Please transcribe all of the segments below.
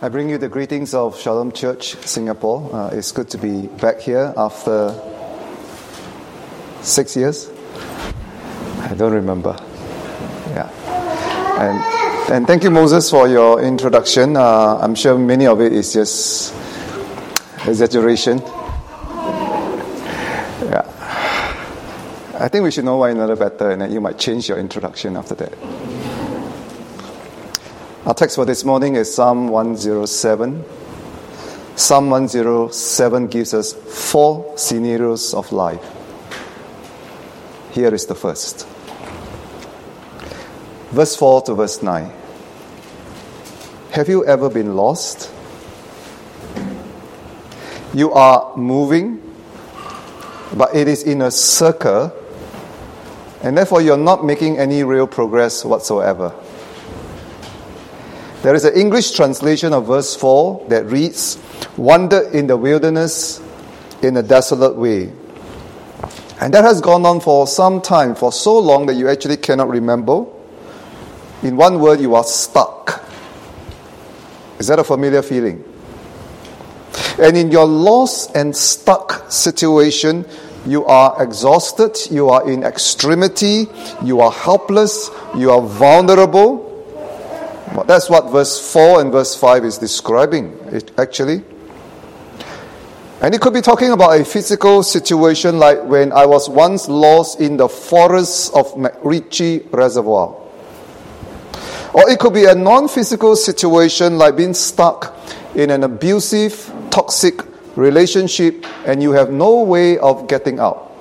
I bring you the greetings of Shalom Church Singapore. Uh, it's good to be back here after six years. I don't remember. Yeah. And, and thank you, Moses, for your introduction. Uh, I'm sure many of it is just exaggeration. Yeah. I think we should know one another better, and then you might change your introduction after that. Our text for this morning is Psalm 107. Psalm 107 gives us four scenarios of life. Here is the first. Verse 4 to verse 9. Have you ever been lost? You are moving, but it is in a circle, and therefore you're not making any real progress whatsoever. There is an English translation of verse 4 that reads, Wander in the wilderness in a desolate way. And that has gone on for some time, for so long that you actually cannot remember. In one word, you are stuck. Is that a familiar feeling? And in your lost and stuck situation, you are exhausted, you are in extremity, you are helpless, you are vulnerable. That's what verse 4 and verse 5 is describing, actually. And it could be talking about a physical situation like when I was once lost in the forests of MacRitchie Reservoir. Or it could be a non physical situation like being stuck in an abusive, toxic relationship and you have no way of getting out.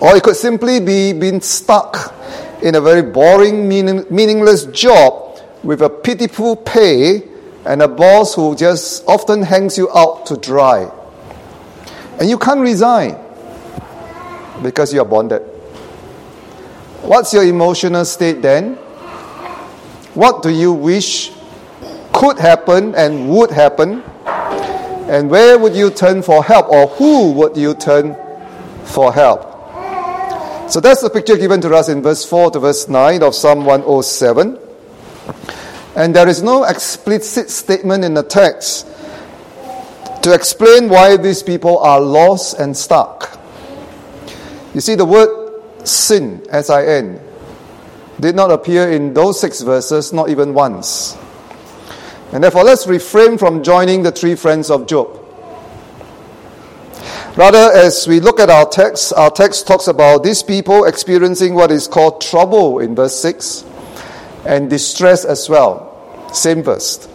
Or it could simply be being stuck in a very boring, meaning, meaningless job with a pitiful pay and a boss who just often hangs you out to dry. And you can't resign because you are bonded. What's your emotional state then? What do you wish could happen and would happen? And where would you turn for help, or who would you turn for help? So that's the picture given to us in verse 4 to verse 9 of Psalm 107. And there is no explicit statement in the text to explain why these people are lost and stuck. You see, the word sin, S I N, did not appear in those six verses, not even once. And therefore, let's refrain from joining the three friends of Job. Rather, as we look at our text, our text talks about these people experiencing what is called trouble in verse 6 and distress as well. Same verse.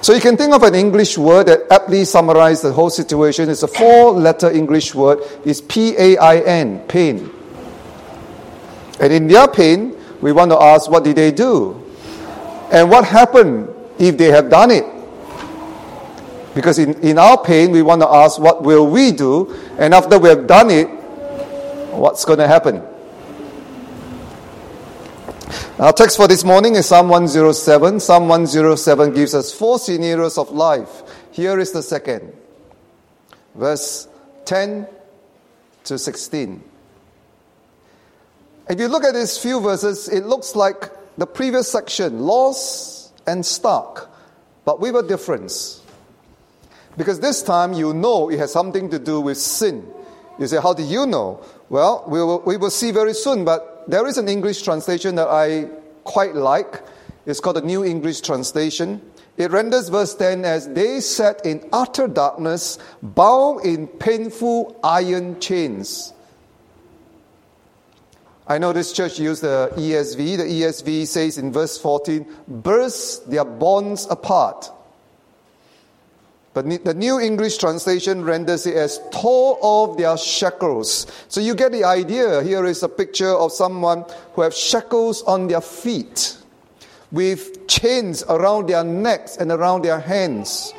So you can think of an English word that aptly summarizes the whole situation. It's a four letter English word. It's P A I N, pain. And in their pain, we want to ask, what did they do? And what happened if they have done it? Because in, in our pain, we want to ask, what will we do? And after we have done it, what's going to happen? Our text for this morning is Psalm 107. Psalm 107 gives us four scenarios of life. Here is the second. Verse 10 to 16. If you look at these few verses, it looks like the previous section, lost and stuck, but with a difference. Because this time you know it has something to do with sin. You say, How do you know? Well, we will, we will see very soon, but there is an English translation that I quite like. It's called the New English Translation. It renders verse 10 as they sat in utter darkness, bound in painful iron chains. I know this church used the ESV. The ESV says in verse 14, burst their bonds apart. But the New English translation renders it as tore off their shackles. So you get the idea. Here is a picture of someone who have shackles on their feet with chains around their necks and around their hands.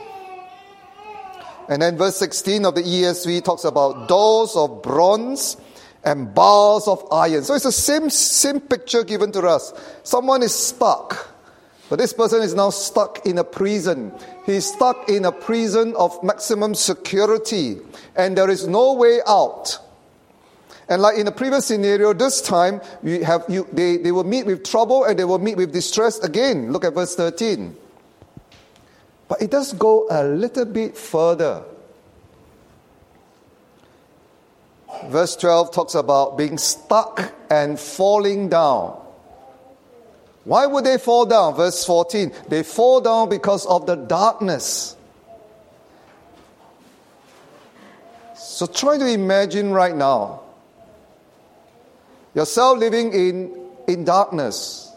And then verse 16 of the ESV talks about doors of bronze and bars of iron. So it's the same, same picture given to us. Someone is stuck. But this person is now stuck in a prison. He's stuck in a prison of maximum security, and there is no way out. And like in the previous scenario, this time have you, they, they will meet with trouble and they will meet with distress again. Look at verse 13. But it does go a little bit further. Verse 12 talks about being stuck and falling down. Why would they fall down? Verse 14. They fall down because of the darkness. So try to imagine right now yourself living in, in darkness.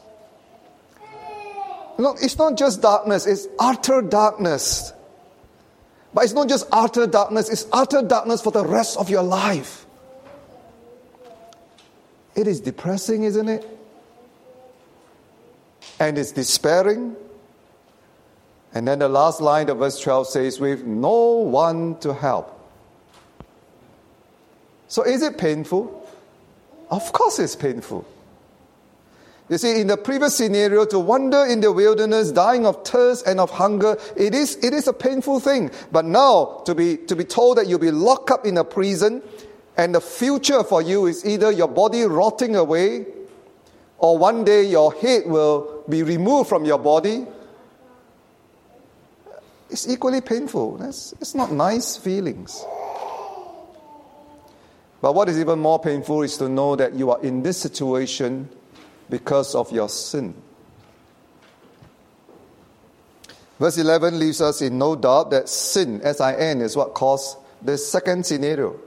No, it's not just darkness, it's utter darkness. But it's not just utter darkness, it's utter darkness for the rest of your life. It is depressing, isn't it? And it's despairing. And then the last line of verse 12 says, with no one to help. So is it painful? Of course it's painful. You see, in the previous scenario, to wander in the wilderness, dying of thirst and of hunger, it is, it is a painful thing. But now, to be, to be told that you'll be locked up in a prison, and the future for you is either your body rotting away, or one day your head will be removed from your body, it's equally painful. That's, it's not nice feelings. But what is even more painful is to know that you are in this situation because of your sin. Verse 11 leaves us in no doubt that sin, S I N, is what caused this second scenario.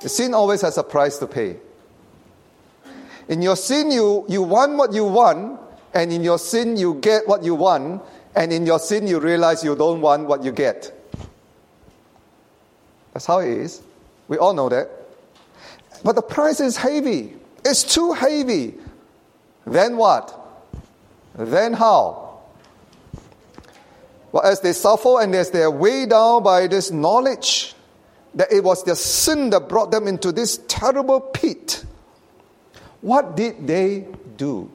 The sin always has a price to pay. In your sin, you, you want what you want, and in your sin, you get what you want, and in your sin, you realize you don't want what you get. That's how it is. We all know that. But the price is heavy. It's too heavy. Then what? Then how? Well, as they suffer and as they are weighed down by this knowledge that it was their sin that brought them into this terrible pit, what did they do?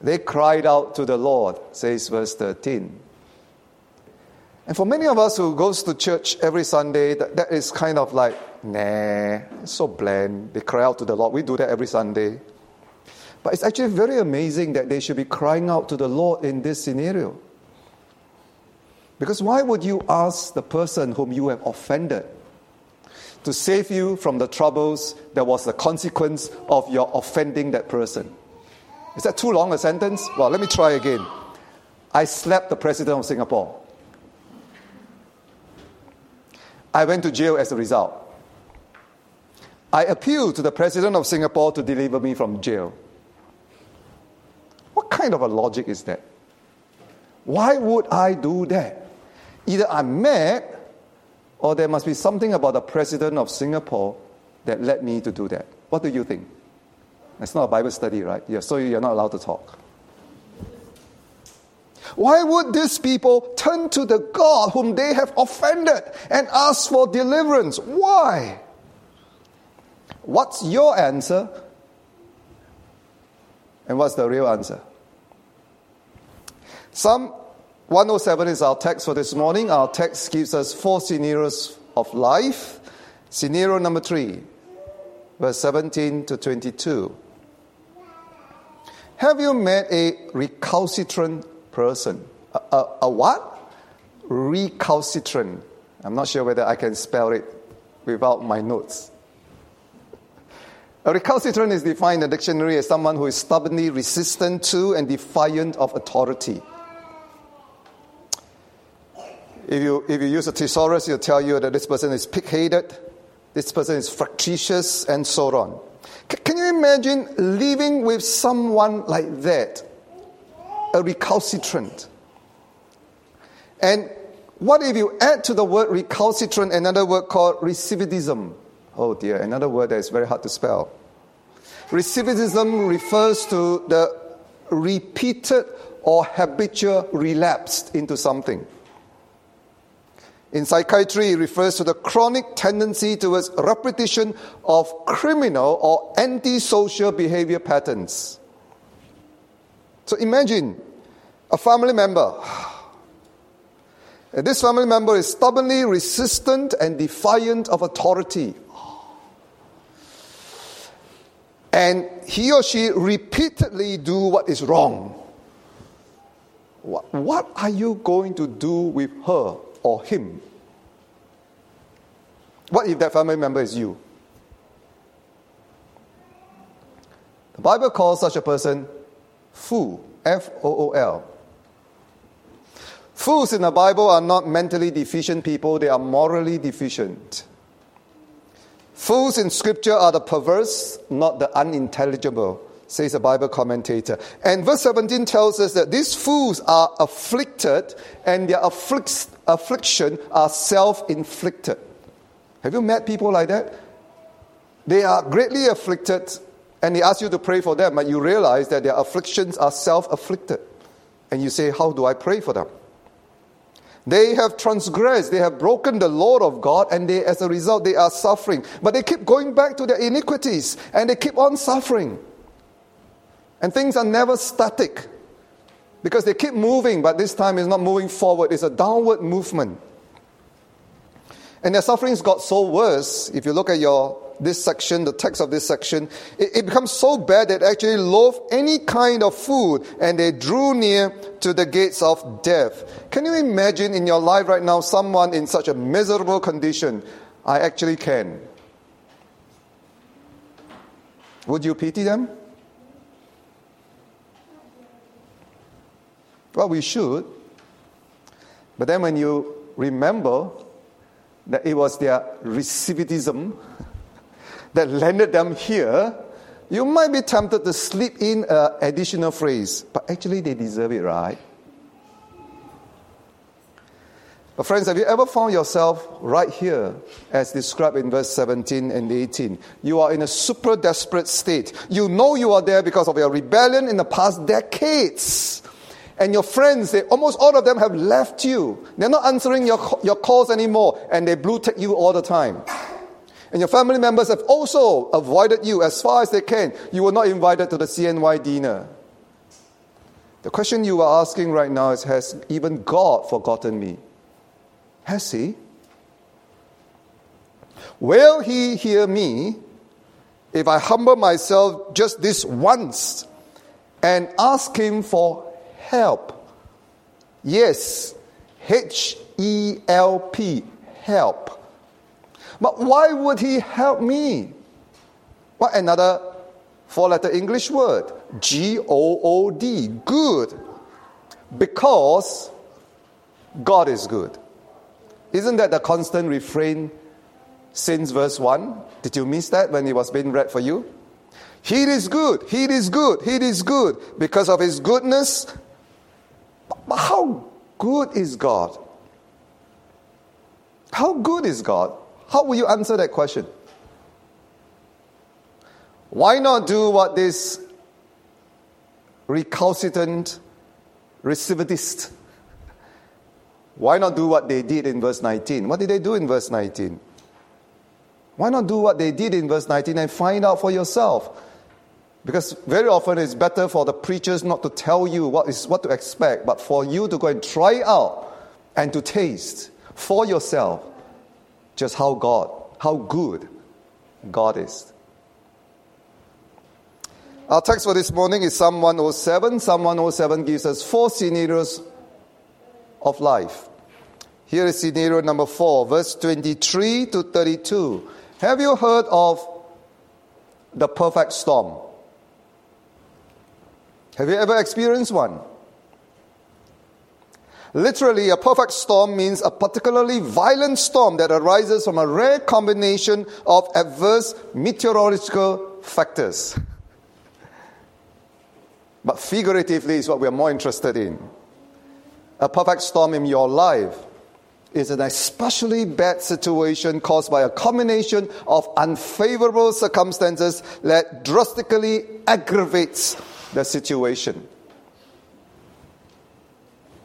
They cried out to the Lord, says verse 13. And for many of us who goes to church every Sunday, that, that is kind of like, nah, it's so bland. They cry out to the Lord. We do that every Sunday. But it's actually very amazing that they should be crying out to the Lord in this scenario. Because why would you ask the person whom you have offended to save you from the troubles that was the consequence of your offending that person? Is that too long a sentence? Well, let me try again. I slapped the president of Singapore. I went to jail as a result. I appealed to the President of Singapore to deliver me from jail. What kind of a logic is that? Why would I do that? Either I'm mad or there must be something about the President of Singapore that led me to do that. What do you think? It's not a Bible study, right? Yeah, so you're not allowed to talk. Why would these people turn to the God whom they have offended and ask for deliverance? Why? What's your answer? And what's the real answer? Psalm 107 is our text for this morning. Our text gives us four scenarios of life. Scenario number three, verse 17 to 22. Have you met a recalcitrant person. A, a, a what? Recalcitrant. I'm not sure whether I can spell it without my notes. A recalcitrant is defined in the dictionary as someone who is stubbornly resistant to and defiant of authority. If you, if you use a thesaurus, it'll tell you that this person is pig headed, this person is fractious, and so on. C- can you imagine living with someone like that? a recalcitrant. And what if you add to the word recalcitrant another word called recidivism? Oh dear, another word that is very hard to spell. Recidivism refers to the repeated or habitual relapse into something. In psychiatry, it refers to the chronic tendency towards repetition of criminal or antisocial behavior patterns. So imagine a family member. And this family member is stubbornly resistant and defiant of authority. And he or she repeatedly do what is wrong. what, what are you going to do with her or him? What if that family member is you? The Bible calls such a person fool, F O O L. Fools in the Bible are not mentally deficient people, they are morally deficient. Fools in Scripture are the perverse, not the unintelligible, says a Bible commentator. And verse 17 tells us that these fools are afflicted, and their afflict- affliction are self inflicted. Have you met people like that? They are greatly afflicted, and they ask you to pray for them, but you realize that their afflictions are self afflicted. And you say, How do I pray for them? They have transgressed, they have broken the law of God, and they, as a result, they are suffering. But they keep going back to their iniquities, and they keep on suffering. And things are never static because they keep moving, but this time it's not moving forward, it's a downward movement. And their sufferings got so worse. If you look at your this section, the text of this section, it, it becomes so bad that actually loathed any kind of food, and they drew near to the gates of death. Can you imagine in your life right now someone in such a miserable condition? I actually can. Would you pity them? Well, we should. But then when you remember that it was their recidivism that landed them here, you might be tempted to slip in an additional phrase, but actually they deserve it, right? But friends, have you ever found yourself right here, as described in verse 17 and 18? You are in a super desperate state. You know you are there because of your rebellion in the past decades. And your friends, they, almost all of them have left you. They're not answering your, your calls anymore, and they blue tick you all the time. And your family members have also avoided you as far as they can. You were not invited to the CNY dinner. The question you are asking right now is Has even God forgotten me? Has He? Will He hear me if I humble myself just this once and ask Him for help. Yes, H E L P, help. But why would he help me? What another four letter English word? G O O D, good. Because God is good. Isn't that the constant refrain since verse 1? Did you miss that when it was being read for you? He is good, He is good, He is good. Because of His goodness, but how good is God? How good is God? How will you answer that question? Why not do what this recalcitrant recidivist, why not do what they did in verse 19? What did they do in verse 19? Why not do what they did in verse 19 and find out for yourself? Because very often it's better for the preachers not to tell you what, is, what to expect, but for you to go and try out and to taste for yourself just how God, how good God is. Our text for this morning is Psalm 107. Psalm 107 gives us four scenarios of life. Here is scenario number four, verse 23 to 32. Have you heard of the perfect storm? Have you ever experienced one? Literally, a perfect storm means a particularly violent storm that arises from a rare combination of adverse meteorological factors. But figuratively is what we are more interested in. A perfect storm in your life is an especially bad situation caused by a combination of unfavorable circumstances that drastically aggravates the situation.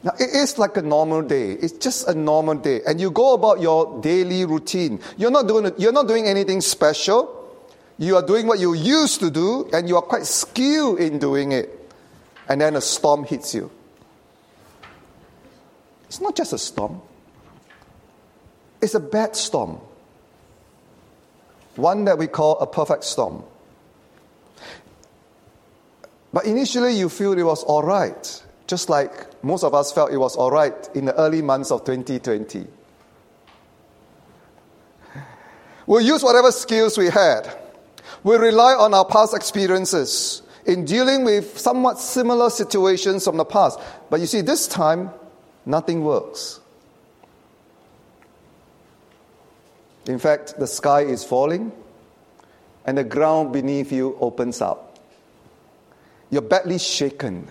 Now, it is like a normal day. It's just a normal day. And you go about your daily routine. You're not doing, you're not doing anything special. You are doing what you used to do, and you are quite skilled in doing it. And then a storm hits you. It's not just a storm, it's a bad storm. One that we call a perfect storm. But initially, you feel it was all right, just like most of us felt it was all right in the early months of 2020. We'll use whatever skills we had. We'll rely on our past experiences in dealing with somewhat similar situations from the past. But you see, this time, nothing works. In fact, the sky is falling and the ground beneath you opens up. You're badly shaken.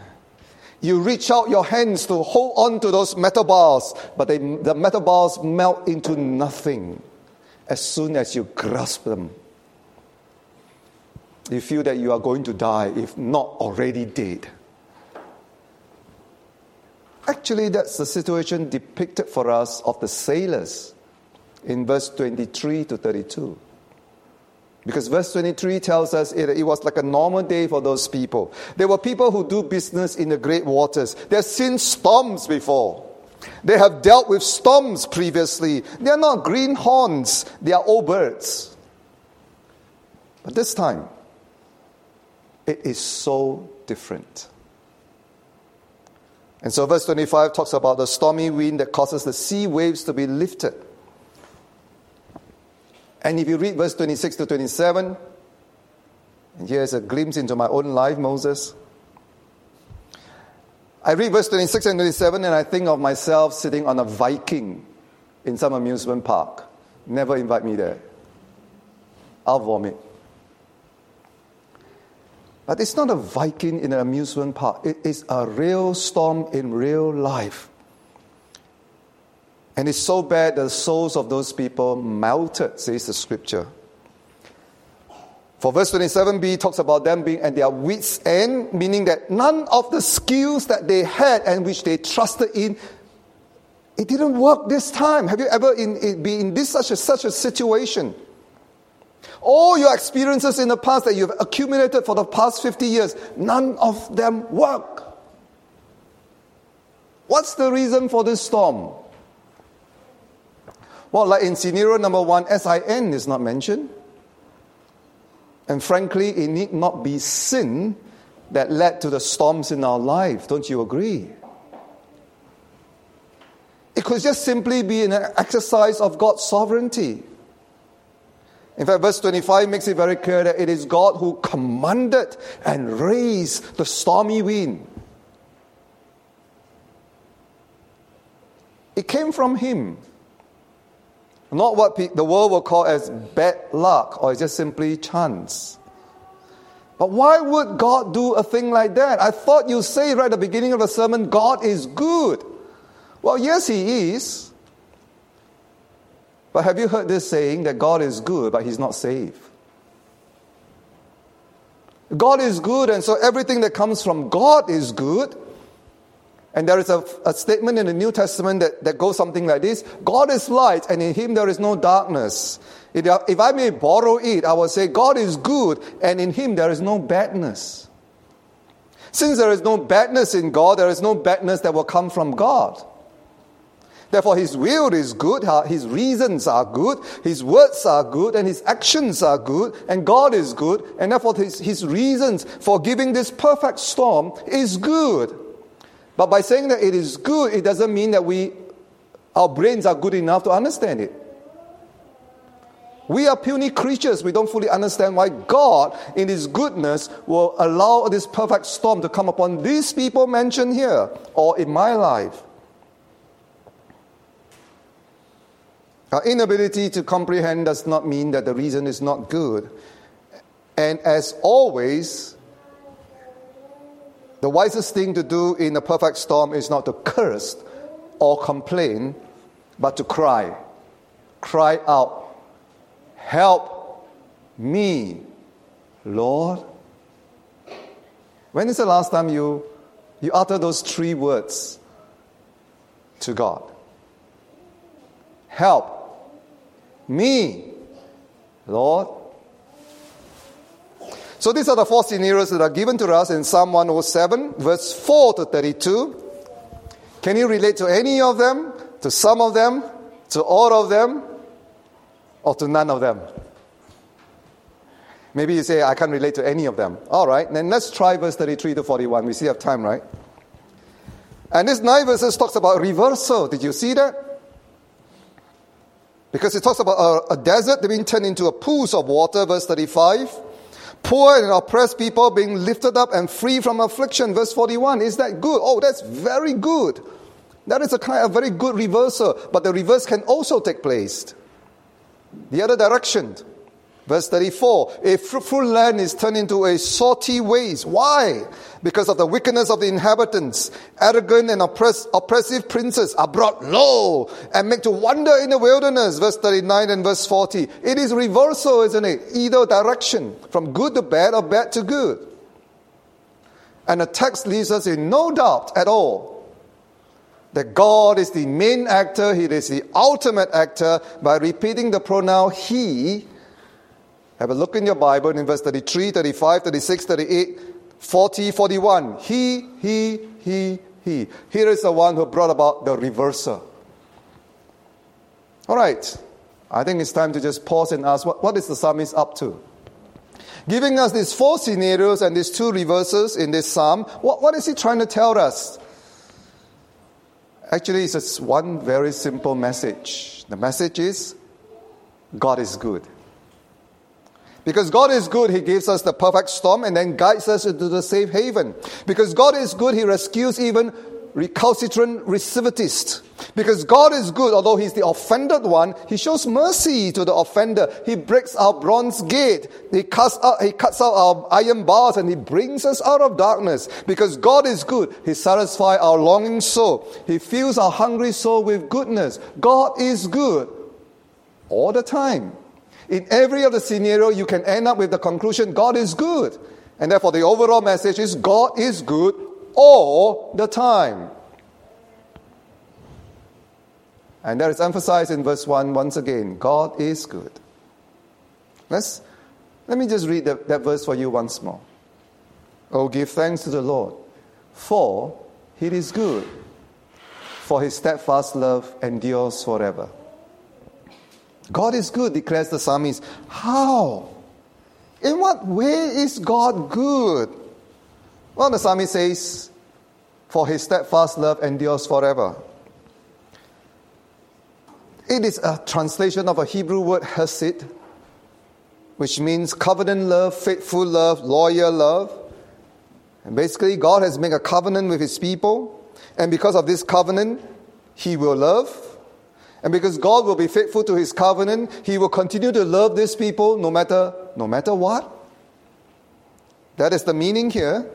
You reach out your hands to hold on to those metal bars, but they, the metal bars melt into nothing as soon as you grasp them. You feel that you are going to die, if not already dead. Actually, that's the situation depicted for us of the sailors in verse 23 to 32. Because verse 23 tells us it, it, was like a normal day for those people. There were people who do business in the great waters. They've seen storms before. They have dealt with storms previously. They are not greenhorns, they are old birds. But this time, it is so different. And so, verse 25 talks about the stormy wind that causes the sea waves to be lifted. And if you read verse 26 to 27, and here's a glimpse into my own life, Moses. I read verse 26 and 27, and I think of myself sitting on a Viking in some amusement park. Never invite me there. I'll vomit. But it's not a Viking in an amusement park, it is a real storm in real life. And it's so bad that the souls of those people melted, says the scripture. For verse 27b talks about them being at their wits' end, meaning that none of the skills that they had and which they trusted in, it didn't work this time. Have you ever in, in, been in this such a, such a situation? All your experiences in the past that you've accumulated for the past 50 years, none of them work. What's the reason for this storm? Well, like in scenario number one, SIN is not mentioned. And frankly, it need not be sin that led to the storms in our life. Don't you agree? It could just simply be an exercise of God's sovereignty. In fact, verse 25 makes it very clear that it is God who commanded and raised the stormy wind. It came from Him. Not what the world will call as bad luck or just simply chance. But why would God do a thing like that? I thought you say right at the beginning of the sermon, God is good. Well, yes, He is. But have you heard this saying that God is good, but He's not safe? God is good, and so everything that comes from God is good. And there is a, a statement in the New Testament that, that goes something like this God is light, and in him there is no darkness. If I may borrow it, I will say, God is good, and in him there is no badness. Since there is no badness in God, there is no badness that will come from God. Therefore, His will is good, His reasons are good, His words are good, and His actions are good, and God is good, and therefore His, his reasons for giving this perfect storm is good. But by saying that it is good, it doesn't mean that we, our brains are good enough to understand it. We are puny creatures. We don't fully understand why God, in His goodness, will allow this perfect storm to come upon these people mentioned here or in my life. Our inability to comprehend does not mean that the reason is not good. And as always, the wisest thing to do in a perfect storm is not to curse or complain, but to cry. Cry out, Help me, Lord. When is the last time you, you utter those three words to God? Help me, Lord. So these are the four scenarios that are given to us in Psalm 107, verse 4 to 32. Can you relate to any of them, to some of them, to all of them, or to none of them? Maybe you say, I can't relate to any of them. All right, then let's try verse 33 to 41. We still have time, right? And this nine verses talks about reversal. Did you see that? Because it talks about a, a desert being turned into a pools of water, verse 35. Poor and oppressed people being lifted up and free from affliction, verse 41. Is that good? Oh, that's very good. That is a kind of very good reversal, but the reverse can also take place. The other direction. Verse 34 A fruitful land is turned into a salty waste. Why? Because of the wickedness of the inhabitants. Arrogant and oppress, oppressive princes are brought low and made to wander in the wilderness. Verse 39 and verse 40. It is reversal, isn't it? Either direction, from good to bad or bad to good. And the text leaves us in no doubt at all that God is the main actor, He is the ultimate actor by repeating the pronoun He have a look in your Bible in verse 33, 35, 36, 38, 40, 41. He, he, he, he. Here is the one who brought about the reversal. All right. I think it's time to just pause and ask what, what is the psalmist up to? Giving us these four scenarios and these two reverses in this psalm, what, what is he trying to tell us? Actually, it's just one very simple message. The message is God is good. Because God is good, He gives us the perfect storm and then guides us into the safe haven. Because God is good, He rescues even recalcitrant recidivist. Because God is good, although He's the offended one, He shows mercy to the offender. He breaks our bronze gate. He cuts out, he cuts out our iron bars and He brings us out of darkness. Because God is good, He satisfies our longing soul. He fills our hungry soul with goodness. God is good all the time. In every other scenario, you can end up with the conclusion God is good. And therefore, the overall message is God is good all the time. And that is emphasized in verse 1 once again God is good. Let's, let me just read that, that verse for you once more. Oh, give thanks to the Lord, for he is good, for his steadfast love endures forever. God is good, declares the psalmist. How? In what way is God good? Well, the psalmist says, For his steadfast love endures forever. It is a translation of a Hebrew word hesed, which means covenant love, faithful love, loyal love. And basically, God has made a covenant with his people, and because of this covenant, he will love and because God will be faithful to his covenant, he will continue to love these people no matter no matter what. That is the meaning here.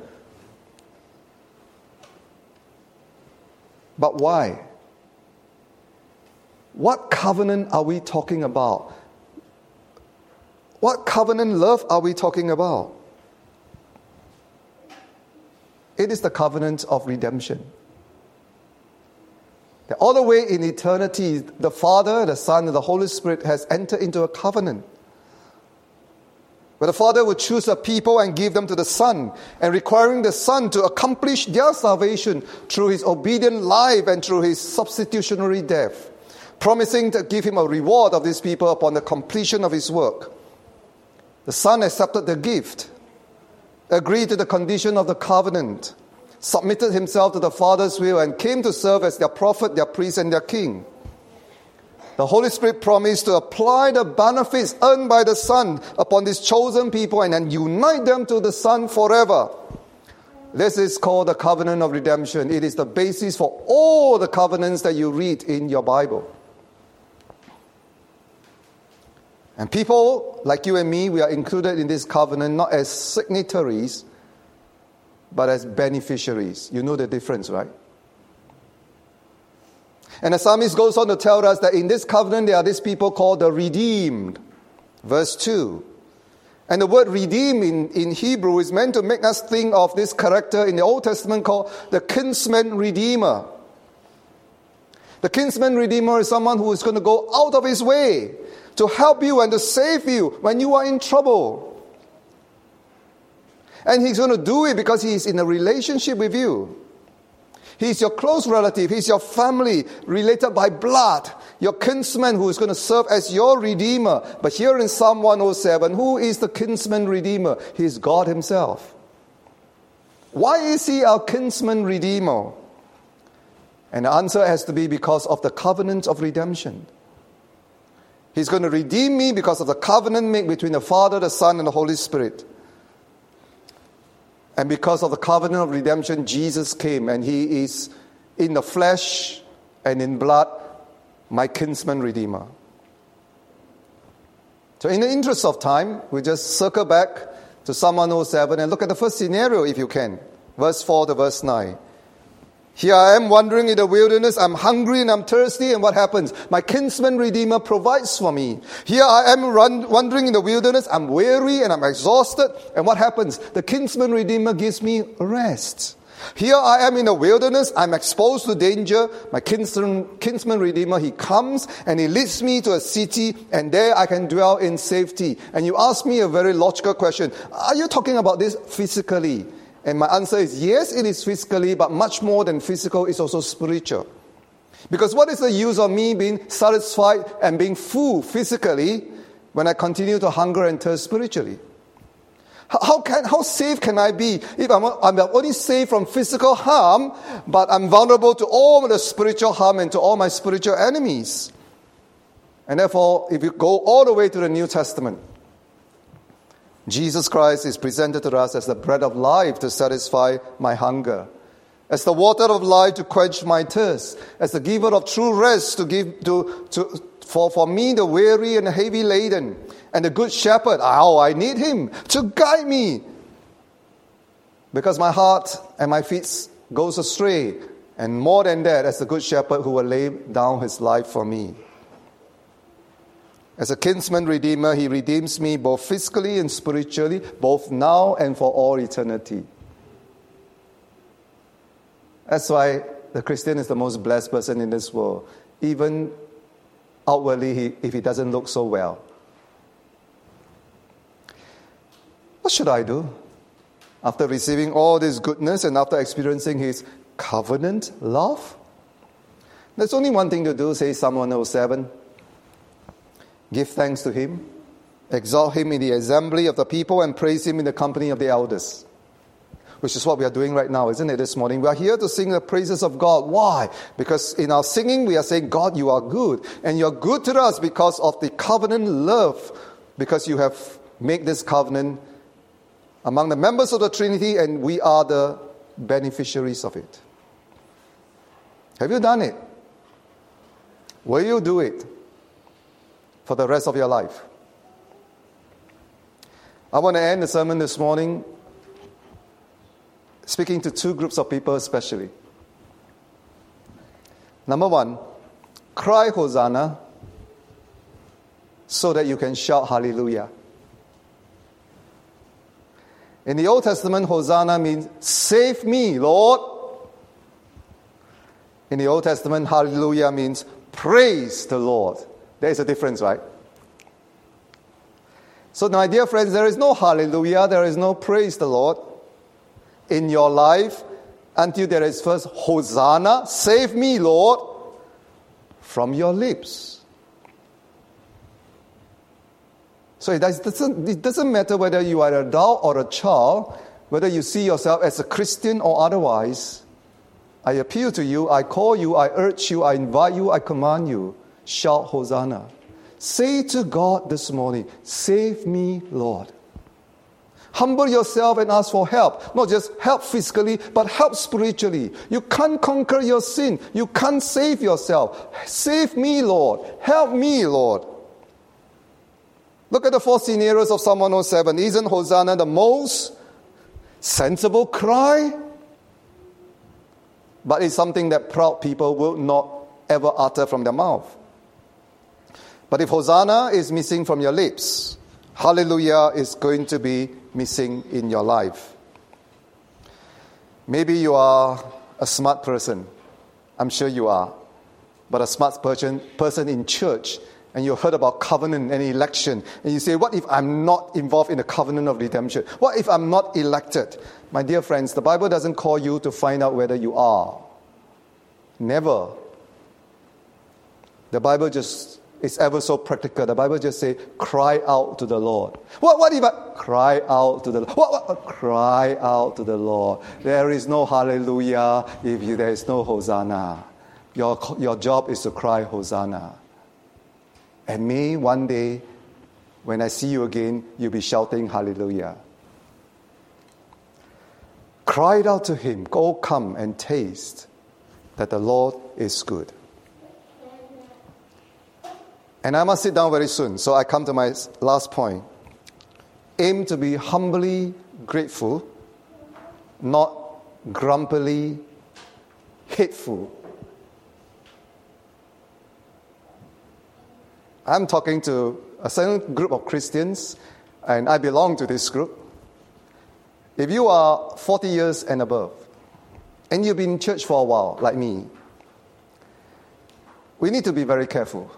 But why? What covenant are we talking about? What covenant love are we talking about? It is the covenant of redemption. That all the way in eternity, the Father, the Son, and the Holy Spirit has entered into a covenant. Where the Father would choose a people and give them to the Son, and requiring the Son to accomplish their salvation through his obedient life and through his substitutionary death, promising to give him a reward of these people upon the completion of his work. The Son accepted the gift, agreed to the condition of the covenant, submitted himself to the Father's will, and came to serve as their prophet, their priest, and their king. The Holy Spirit promised to apply the benefits earned by the Son upon these chosen people and then unite them to the Son forever. This is called the covenant of redemption. It is the basis for all the covenants that you read in your Bible. And people like you and me, we are included in this covenant not as signatories, but as beneficiaries. You know the difference, right? And the psalmist goes on to tell us that in this covenant there are these people called the redeemed. Verse 2. And the word redeem in, in Hebrew is meant to make us think of this character in the Old Testament called the kinsman redeemer. The kinsman redeemer is someone who is going to go out of his way to help you and to save you when you are in trouble. And he's going to do it because he's in a relationship with you. He's your close relative. He's your family related by blood. Your kinsman who is going to serve as your redeemer. But here in Psalm 107, who is the kinsman redeemer? He is God himself. Why is he our kinsman redeemer? And the answer has to be because of the covenant of redemption. He's going to redeem me because of the covenant made between the Father, the Son, and the Holy Spirit. And because of the covenant of redemption, Jesus came and he is in the flesh and in blood, my kinsman redeemer. So, in the interest of time, we just circle back to Psalm 107 and look at the first scenario if you can. Verse 4 to verse 9. Here I am wandering in the wilderness. I'm hungry and I'm thirsty. And what happens? My kinsman redeemer provides for me. Here I am run, wandering in the wilderness. I'm weary and I'm exhausted. And what happens? The kinsman redeemer gives me rest. Here I am in the wilderness. I'm exposed to danger. My kinsman, kinsman redeemer, he comes and he leads me to a city and there I can dwell in safety. And you ask me a very logical question. Are you talking about this physically? And my answer is yes, it is physically, but much more than physical, it's also spiritual. Because what is the use of me being satisfied and being full physically when I continue to hunger and thirst spiritually? How, can, how safe can I be if I'm, I'm only safe from physical harm, but I'm vulnerable to all the spiritual harm and to all my spiritual enemies? And therefore, if you go all the way to the New Testament, Jesus Christ is presented to us as the bread of life to satisfy my hunger, as the water of life to quench my thirst, as the giver of true rest to give to, to for, for me the weary and heavy laden, and the good shepherd, oh, I need him to guide me. Because my heart and my feet goes astray, and more than that, as the good shepherd who will lay down his life for me. As a kinsman redeemer, he redeems me both physically and spiritually, both now and for all eternity. That's why the Christian is the most blessed person in this world, even outwardly, he, if he doesn't look so well. What should I do? After receiving all this goodness and after experiencing his covenant love? There's only one thing to do, say Psalm 107. Give thanks to him, exalt him in the assembly of the people, and praise him in the company of the elders. Which is what we are doing right now, isn't it, this morning? We are here to sing the praises of God. Why? Because in our singing, we are saying, God, you are good. And you're good to us because of the covenant love, because you have made this covenant among the members of the Trinity, and we are the beneficiaries of it. Have you done it? Will you do it? For the rest of your life. I want to end the sermon this morning speaking to two groups of people, especially. Number one, cry Hosanna so that you can shout Hallelujah. In the Old Testament, Hosanna means save me, Lord. In the Old Testament, Hallelujah means praise the Lord. There is a difference, right? So, my dear friends, there is no hallelujah, there is no praise the Lord in your life until there is first Hosanna, save me, Lord, from your lips. So it doesn't, it doesn't matter whether you are an adult or a child, whether you see yourself as a Christian or otherwise. I appeal to you, I call you, I urge you, I invite you, I command you shout Hosanna. Say to God this morning, Save me, Lord. Humble yourself and ask for help. Not just help physically, but help spiritually. You can't conquer your sin. You can't save yourself. Save me, Lord. Help me, Lord. Look at the four scenarios of Psalm 107. Isn't Hosanna the most sensible cry? But it's something that proud people will not ever utter from their mouth. But if Hosanna is missing from your lips, Hallelujah is going to be missing in your life. Maybe you are a smart person. I'm sure you are. But a smart person, person in church, and you heard about covenant and election, and you say, What if I'm not involved in the covenant of redemption? What if I'm not elected? My dear friends, the Bible doesn't call you to find out whether you are. Never. The Bible just it's ever so practical. The Bible just say, cry out to the Lord. What, what if I cry out to the Lord? What, what, cry out to the Lord. There is no hallelujah if you, there is no hosanna. Your, your job is to cry, Hosanna. And may one day, when I see you again, you'll be shouting, Hallelujah. Cried out to him, Go come and taste that the Lord is good. And I must sit down very soon, so I come to my last point. Aim to be humbly grateful, not grumpily hateful. I'm talking to a certain group of Christians, and I belong to this group. If you are 40 years and above, and you've been in church for a while, like me, we need to be very careful.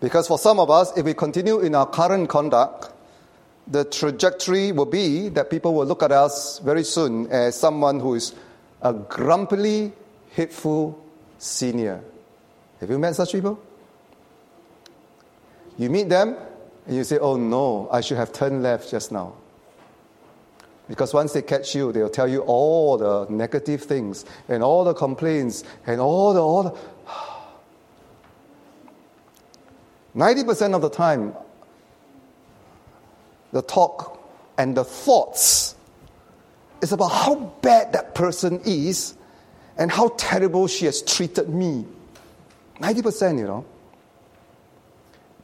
Because for some of us, if we continue in our current conduct, the trajectory will be that people will look at us very soon as someone who is a grumpily hateful senior. Have you met such people? You meet them and you say, Oh no, I should have turned left just now. Because once they catch you, they'll tell you all the negative things and all the complaints and all the, all the 90% of the time, the talk and the thoughts is about how bad that person is and how terrible she has treated me. 90%, you know.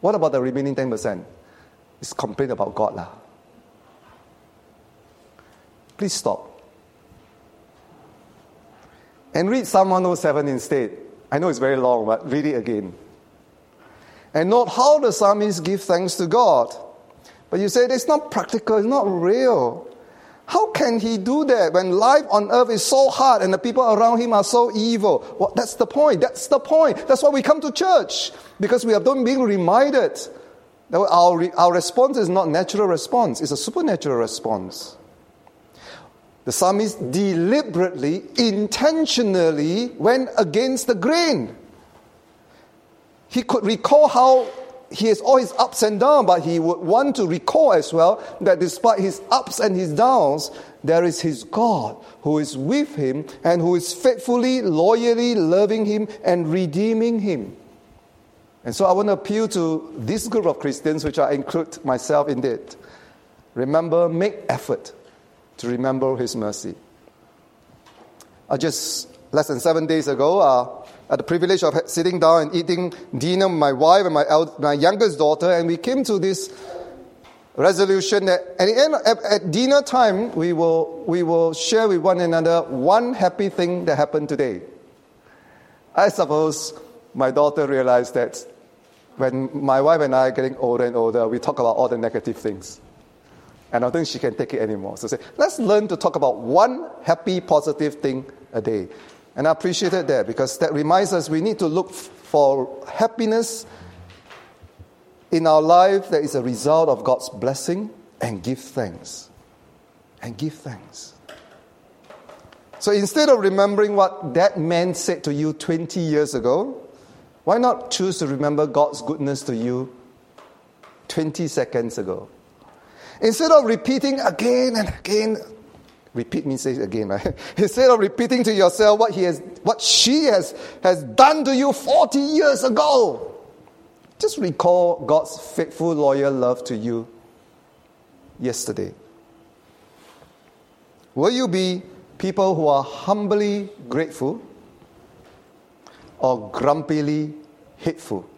What about the remaining 10%? It's complaint about God. Lah. Please stop. And read Psalm 107 instead. I know it's very long, but read it again. And note how the psalmist give thanks to God. But you say it's not practical, it's not real. How can he do that when life on earth is so hard and the people around him are so evil? Well, that's the point. That's the point. That's why we come to church because we been being reminded that our, our response is not natural response; it's a supernatural response. The psalmist deliberately, intentionally went against the grain. He could recall how he has all his ups and downs, but he would want to recall as well that despite his ups and his downs, there is his God who is with him and who is faithfully, loyally loving him and redeeming him. And so I want to appeal to this group of Christians, which I include myself in it. Remember, make effort to remember his mercy. I just less than seven days ago, uh, had the privilege of sitting down and eating dinner with my wife and my, my youngest daughter, and we came to this resolution that at, the end, at, at dinner time, we will, we will share with one another one happy thing that happened today. I suppose my daughter realized that when my wife and I are getting older and older, we talk about all the negative things. And I don't think she can take it anymore. So say, let's learn to talk about one happy, positive thing a day. And I appreciated that because that reminds us we need to look for happiness in our life that is a result of God's blessing and give thanks. And give thanks. So instead of remembering what that man said to you 20 years ago, why not choose to remember God's goodness to you 20 seconds ago? Instead of repeating again and again Repeat means say it again, right? Instead of repeating to yourself what he has, what she has, has done to you 40 years ago, just recall God's faithful, loyal love to you yesterday. Will you be people who are humbly grateful or grumpily hateful?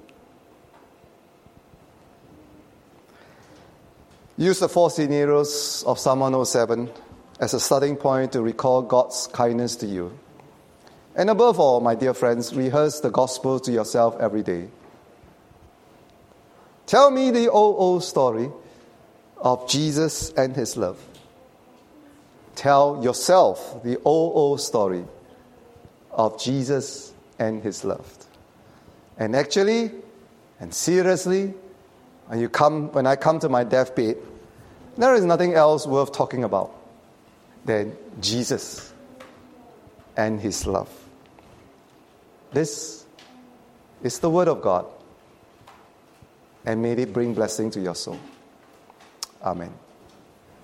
Use the four scenarios of Psalm 107 as a starting point to recall God's kindness to you. And above all, my dear friends, rehearse the gospel to yourself every day. Tell me the old, old story of Jesus and his love. Tell yourself the old, old story of Jesus and his love. And actually, and seriously, when, you come, when I come to my deathbed, there is nothing else worth talking about than Jesus and his love. This is the word of God, and may it bring blessing to your soul. Amen.